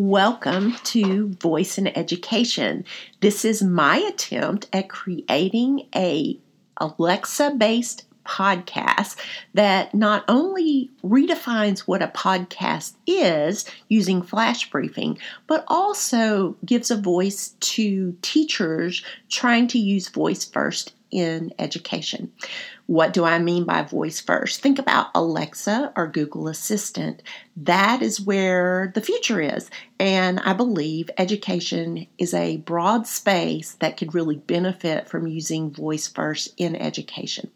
Welcome to Voice in Education. This is my attempt at creating a Alexa-based podcast that not only redefines what a podcast is using flash briefing, but also gives a voice to teachers trying to use voice first in education. What do I mean by voice first? Think about Alexa or Google Assistant. That is where the future is. And I believe education is a broad space that could really benefit from using voice first in education.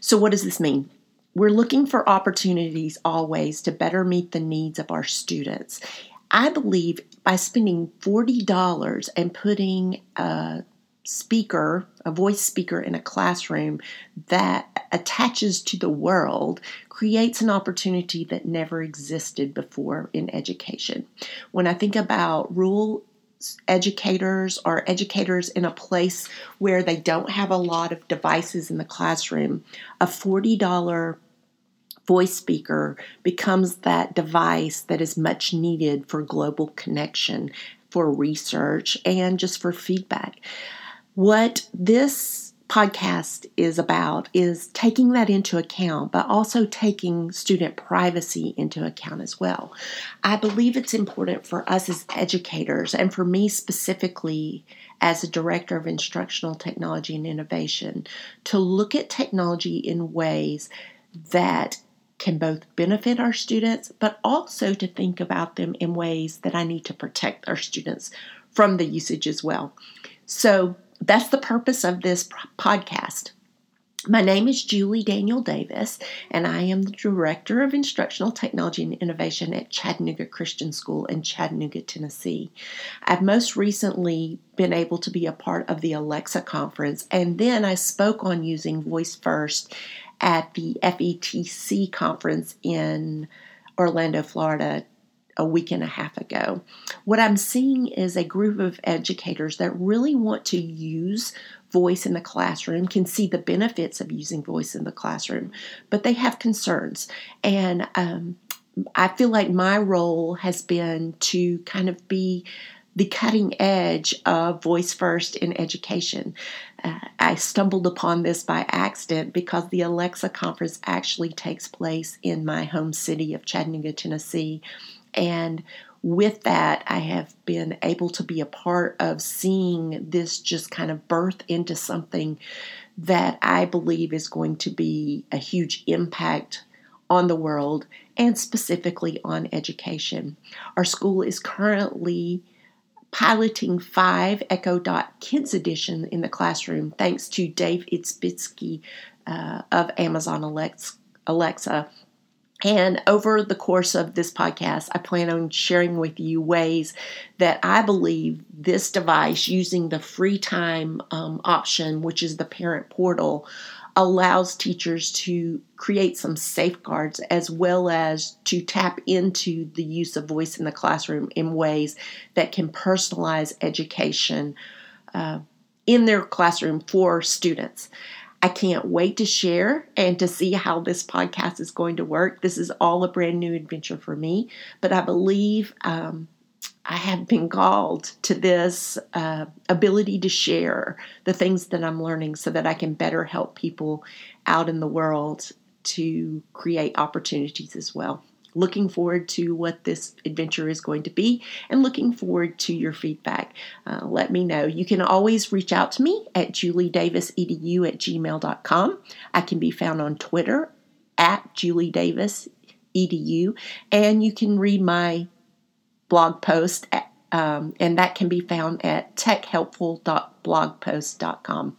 So, what does this mean? We're looking for opportunities always to better meet the needs of our students. I believe by spending $40 and putting a speaker, a voice speaker in a classroom that attaches to the world creates an opportunity that never existed before in education. When I think about rural educators or educators in a place where they don't have a lot of devices in the classroom, a $40 voice speaker becomes that device that is much needed for global connection, for research, and just for feedback. What this podcast is about is taking that into account, but also taking student privacy into account as well. I believe it's important for us as educators, and for me specifically as a director of instructional technology and innovation, to look at technology in ways that can both benefit our students, but also to think about them in ways that I need to protect our students from the usage as well. So, that's the purpose of this podcast. My name is Julie Daniel Davis, and I am the Director of Instructional Technology and Innovation at Chattanooga Christian School in Chattanooga, Tennessee. I've most recently been able to be a part of the Alexa conference, and then I spoke on using Voice First at the FETC conference in Orlando, Florida a week and a half ago. What I'm seeing is a group of educators that really want to use voice in the classroom, can see the benefits of using voice in the classroom, but they have concerns. And um, I feel like my role has been to kind of be the cutting edge of voice first in education. Uh, I stumbled upon this by accident because the Alexa conference actually takes place in my home city of Chattanooga, Tennessee and with that, I have been able to be a part of seeing this just kind of birth into something that I believe is going to be a huge impact on the world and specifically on education. Our school is currently piloting five Echo Dot Kids Edition in the classroom, thanks to Dave Isbitski uh, of Amazon Alexa and over the course of this podcast, I plan on sharing with you ways that I believe this device, using the FreeTime um, option, which is the parent portal, allows teachers to create some safeguards as well as to tap into the use of voice in the classroom in ways that can personalize education uh, in their classroom for students. I can't wait to share and to see how this podcast is going to work. This is all a brand new adventure for me, but I believe um, I have been called to this uh, ability to share the things that I'm learning so that I can better help people out in the world to create opportunities as well looking forward to what this adventure is going to be and looking forward to your feedback. Uh, let me know. You can always reach out to me at juliedavisedu at gmail.com. I can be found on Twitter at juliedavisedu, and you can read my blog post, at, um, and that can be found at techhelpful.blogspot.com.